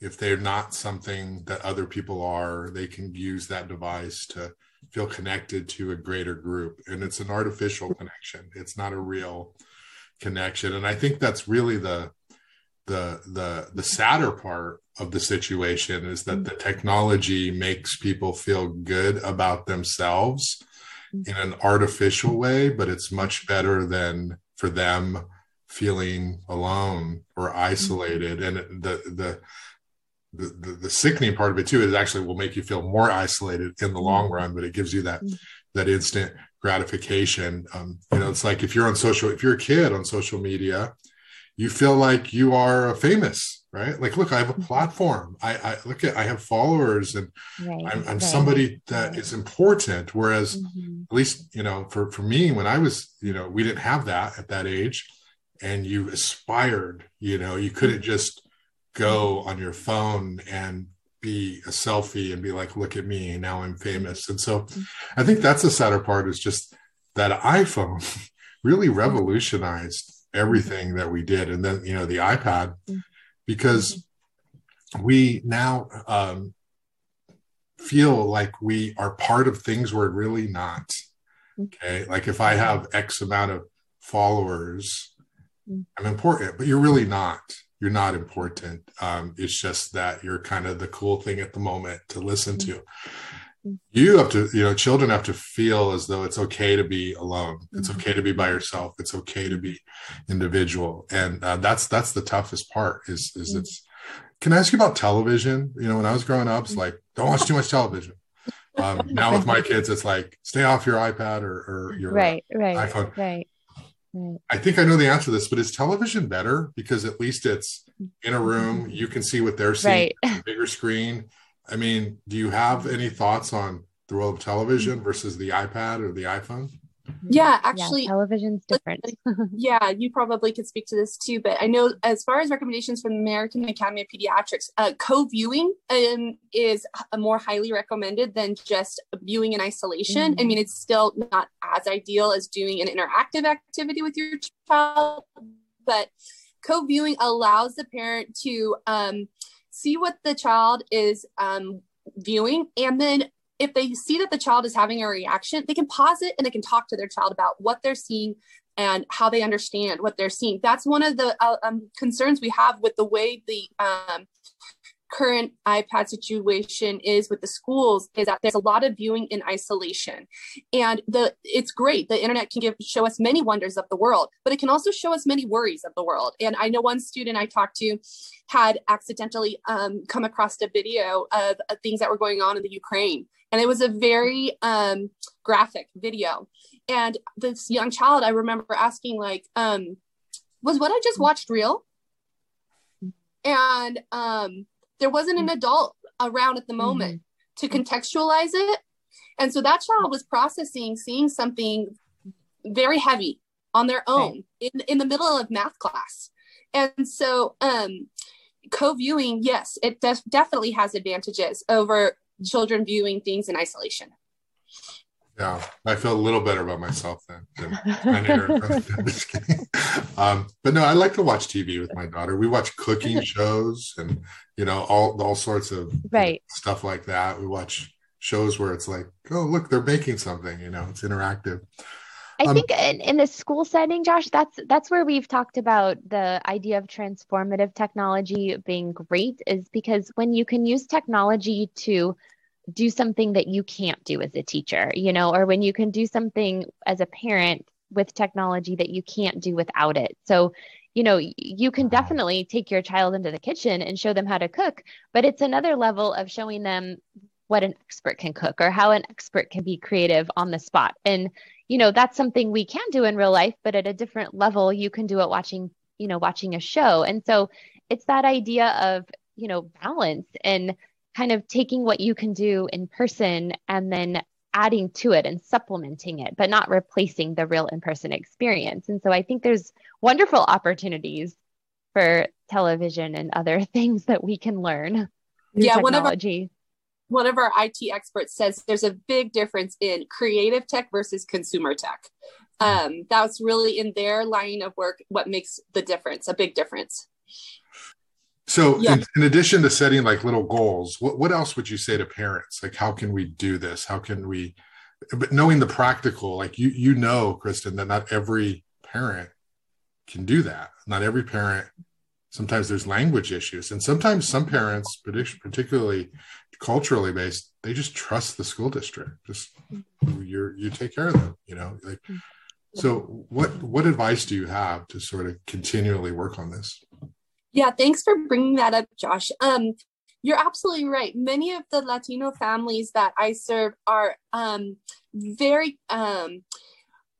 if they're not something that other people are, they can use that device to feel connected to a greater group. And it's an artificial connection. It's not a real connection. And I think that's really the the the the sadder part of the situation is that mm. the technology makes people feel good about themselves mm. in an artificial way but it's much better than for them feeling alone or isolated. And the the the, the, the sickening part of it too is actually will make you feel more isolated in the long run but it gives you that that instant gratification. Um, you know it's like if you're on social if you're a kid on social media you feel like you are famous right like look i have a mm-hmm. platform i, I look at i have followers and right, i'm, I'm right, somebody that is important whereas mm-hmm. at least you know for for me when i was you know we didn't have that at that age and you aspired you know you couldn't mm-hmm. just go on your phone and be a selfie and be like look at me now i'm famous and so mm-hmm. i think that's the sadder part is just that iphone really revolutionized everything that we did and then you know the ipad mm-hmm. Because we now um, feel like we are part of things we're really not. Mm-hmm. okay? Like if i have x amount of followers mm-hmm. i'm important but you're really not. You're not important. Um, it's just that you're kind of the cool thing at the moment to listen to you have to you know children have to feel as though it's okay to be alone. It's mm-hmm. okay to be by yourself. It's okay to be individual. And uh, that's that's the toughest part is is mm-hmm. it's can i ask you about television? You know when i was growing up it's like don't watch too much television. Um, now with my kids it's like stay off your ipad or, or your right right iphone. right. I think I know the answer to this, but is television better? Because at least it's in a room, you can see what they're seeing, right. bigger screen. I mean, do you have any thoughts on the role of television versus the iPad or the iPhone? Yeah, actually, yeah, television's different. yeah, you probably could speak to this too. But I know, as far as recommendations from the American Academy of Pediatrics, uh, co-viewing um, is more highly recommended than just viewing in isolation. Mm-hmm. I mean, it's still not as ideal as doing an interactive activity with your child, but co-viewing allows the parent to um, see what the child is um, viewing and then if they see that the child is having a reaction they can pause it and they can talk to their child about what they're seeing and how they understand what they're seeing. That's one of the uh, um, concerns we have with the way the um, current iPad situation is with the schools is that there's a lot of viewing in isolation. And the it's great. The internet can give show us many wonders of the world, but it can also show us many worries of the world. And I know one student I talked to had accidentally um, come across a video of, of, things that were going on in the Ukraine. And it was a very um, graphic video. And this young child, I remember asking, like, um, was what I just watched real? And um, there wasn't an adult around at the moment mm-hmm. to contextualize it. And so that child was processing, seeing something very heavy on their own right. in, in the middle of math class. And so um, co-viewing, yes, it def- definitely has advantages over children viewing things in isolation. Yeah, I feel a little better about myself then. Um, but no, I like to watch TV with my daughter. We watch cooking shows and you know all all sorts of right stuff like that. We watch shows where it's like, oh look, they're making something. You know, it's interactive. I um, think in, in the school setting, Josh, that's that's where we've talked about the idea of transformative technology being great, is because when you can use technology to do something that you can't do as a teacher, you know, or when you can do something as a parent with technology that you can't do without it. So, you know, you can definitely take your child into the kitchen and show them how to cook, but it's another level of showing them what an expert can cook or how an expert can be creative on the spot. And, you know, that's something we can do in real life, but at a different level, you can do it watching, you know, watching a show. And so it's that idea of, you know, balance and kind of taking what you can do in person and then adding to it and supplementing it, but not replacing the real in person experience. And so I think there's wonderful opportunities for television and other things that we can learn. Yeah, technology. One of, our, one of our IT experts says there's a big difference in creative tech versus consumer tech. Um, that's really in their line of work what makes the difference, a big difference. So, yeah. in, in, addition to setting like little goals, what, what else would you say to parents? Like, how can we do this? How can we, but knowing the practical, like you, you know, Kristen, that not every parent can do that. Not every parent, sometimes there's language issues. And sometimes some parents, particularly culturally based, they just trust the school district. Just you're, you take care of them, you know, like, mm. so what, what advice do you have to sort of continually work on this? Yeah, thanks for bringing that up, Josh. Um, you're absolutely right. Many of the Latino families that I serve are um, very um,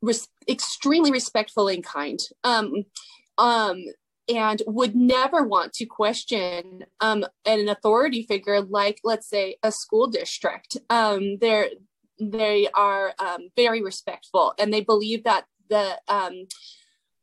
res- extremely respectful and kind, um, um, and would never want to question um, an authority figure like, let's say, a school district. Um, they're they are um, very respectful, and they believe that the um,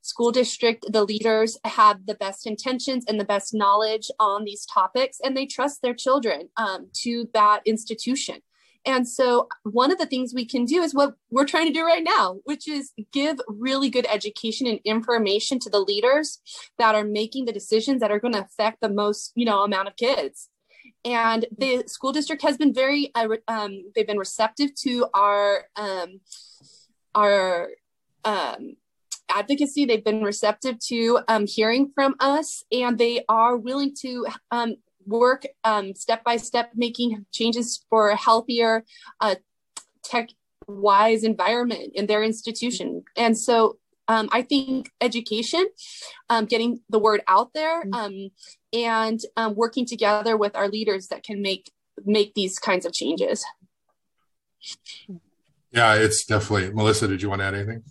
school district, the leaders have the best intentions and the best knowledge on these topics, and they trust their children um, to that institution. And so, one of the things we can do is what we're trying to do right now, which is give really good education and information to the leaders that are making the decisions that are going to affect the most, you know, amount of kids. And the school district has been very, uh, um, they've been receptive to our, um, our um, advocacy. They've been receptive to um, hearing from us, and they are willing to um, work um, step by step, making changes for a healthier, uh, tech wise environment in their institution. And so um, I think education, um, getting the word out there, mm-hmm. um, and um, working together with our leaders that can make make these kinds of changes. Yeah, it's definitely. Melissa, did you want to add anything?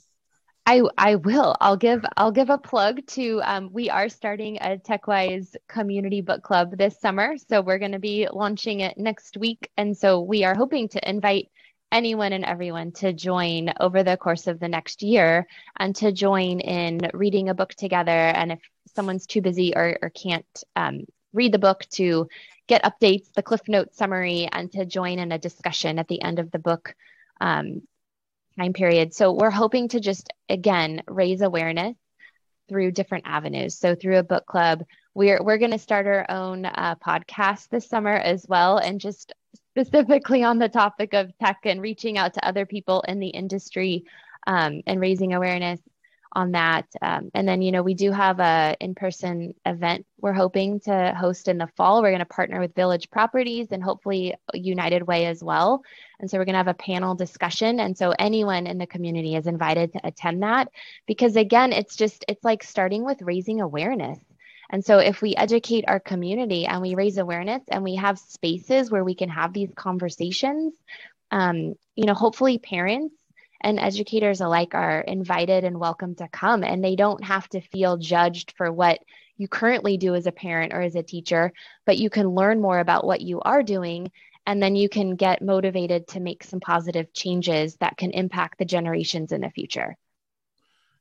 I, I will. I'll give I'll give a plug to um, we are starting a TechWise community book club this summer. So we're going to be launching it next week. And so we are hoping to invite anyone and everyone to join over the course of the next year and to join in reading a book together. And if someone's too busy or, or can't um, read the book, to get updates, the Cliff Note summary, and to join in a discussion at the end of the book um, time period. So we're hoping to just, again, raise awareness through different avenues. So through a book club, we're, we're going to start our own uh, podcast this summer as well. And just specifically on the topic of tech and reaching out to other people in the industry um, and raising awareness. On that. Um, and then, you know, we do have a in-person event we're hoping to host in the fall. We're going to partner with Village Properties and hopefully United Way as well. And so we're going to have a panel discussion. And so anyone in the community is invited to attend that because again, it's just, it's like starting with raising awareness. And so if we educate our community and we raise awareness and we have spaces where we can have these conversations, um, you know, hopefully parents and educators alike are invited and welcome to come and they don't have to feel judged for what you currently do as a parent or as a teacher but you can learn more about what you are doing and then you can get motivated to make some positive changes that can impact the generations in the future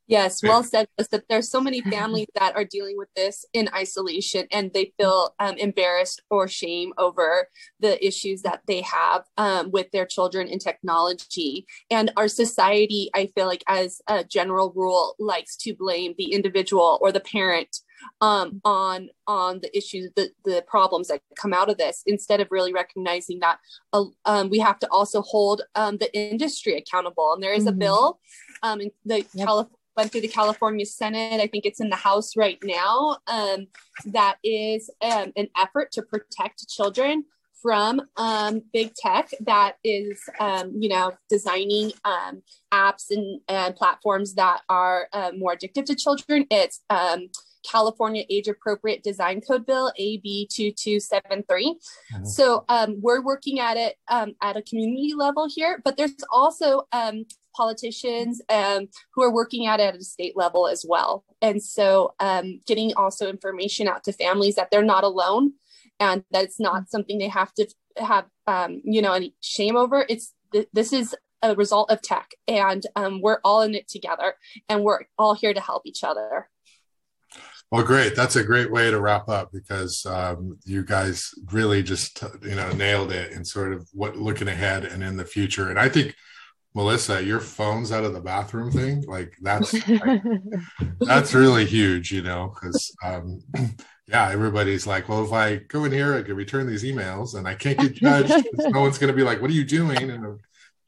Yes, well said. Is that there's so many families that are dealing with this in isolation, and they feel um, embarrassed or shame over the issues that they have um, with their children in technology. And our society, I feel like, as a general rule, likes to blame the individual or the parent um, on on the issues, the the problems that come out of this, instead of really recognizing that uh, um, we have to also hold um, the industry accountable. And there is mm-hmm. a bill um, in the yep. California went through the California Senate. I think it's in the House right now. Um, that is um, an effort to protect children from um, big tech that is, um, you know, designing um, apps and, and, platforms that are uh, more addictive to children. It's um, California Age Appropriate Design Code Bill, AB 2273. Mm-hmm. So um, we're working at it um, at a community level here, but there's also um, politicians um, who are working at it at a state level as well. And so um, getting also information out to families that they're not alone and that it's not something they have to have, um, you know, any shame over. It's th- this is a result of tech and um, we're all in it together and we're all here to help each other. Well, great. That's a great way to wrap up because um, you guys really just you know nailed it in sort of what looking ahead and in the future. And I think Melissa, your phone's out of the bathroom thing, like that's like, that's really huge, you know, because um, yeah, everybody's like, well, if I go in here, I can return these emails, and I can't get judged. no one's going to be like, "What are you doing?" And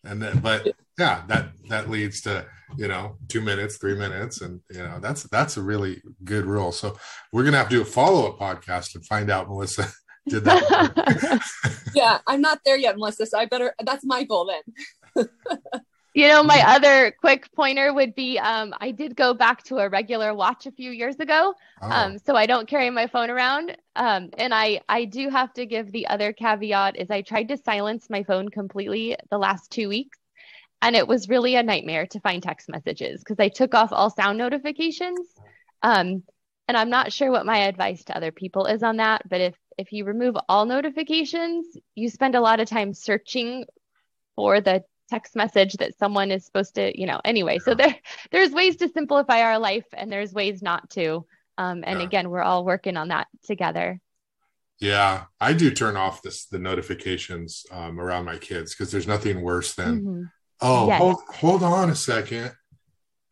and then, but yeah, that that leads to you know two minutes, three minutes, and you know that's that's a really good rule. So we're gonna have to do a follow up podcast and find out, Melissa. Did that? yeah, I'm not there yet, Melissa. So I better. That's my goal then you know, my other quick pointer would be um, I did go back to a regular watch a few years ago. Oh. Um, so I don't carry my phone around. Um, and I, I do have to give the other caveat is I tried to silence my phone completely the last two weeks. And it was really a nightmare to find text messages because I took off all sound notifications. Um, and I'm not sure what my advice to other people is on that. But if, if you remove all notifications, you spend a lot of time searching for the text message that someone is supposed to, you know, anyway. So there there's ways to simplify our life and there's ways not to. Um, and yeah. again, we're all working on that together. Yeah, I do turn off this the notifications um, around my kids because there's nothing worse than mm-hmm. oh yes. hold hold on a second,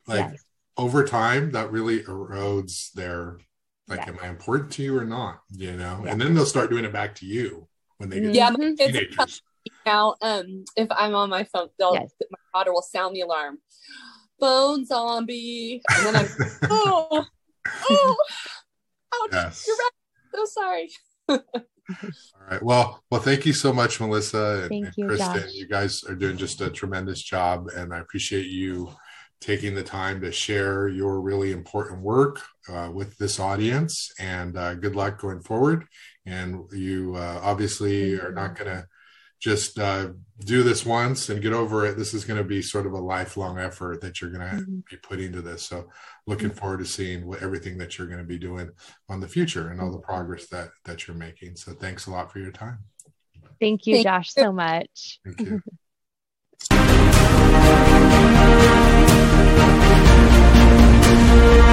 like yes. over time that really erodes their like yes. am I important to you or not? You know, and then they'll start doing it back to you when they get yeah, teenagers now um if i'm on my phone they'll yes. my daughter will sound the alarm. Phone zombie. And then i'm oh oh ouch yes. you're right so sorry. All right. Well well thank you so much melissa and, thank you, kristen. Josh. you guys are doing just a tremendous job and i appreciate you taking the time to share your really important work uh, with this audience and uh, good luck going forward. And you uh, obviously are not going to just uh, do this once and get over it. This is going to be sort of a lifelong effort that you're going to mm-hmm. be putting to this. So, looking mm-hmm. forward to seeing what, everything that you're going to be doing on the future and all the mm-hmm. progress that that you're making. So, thanks a lot for your time. Thank you, Thank Josh, you. so much. Thank you.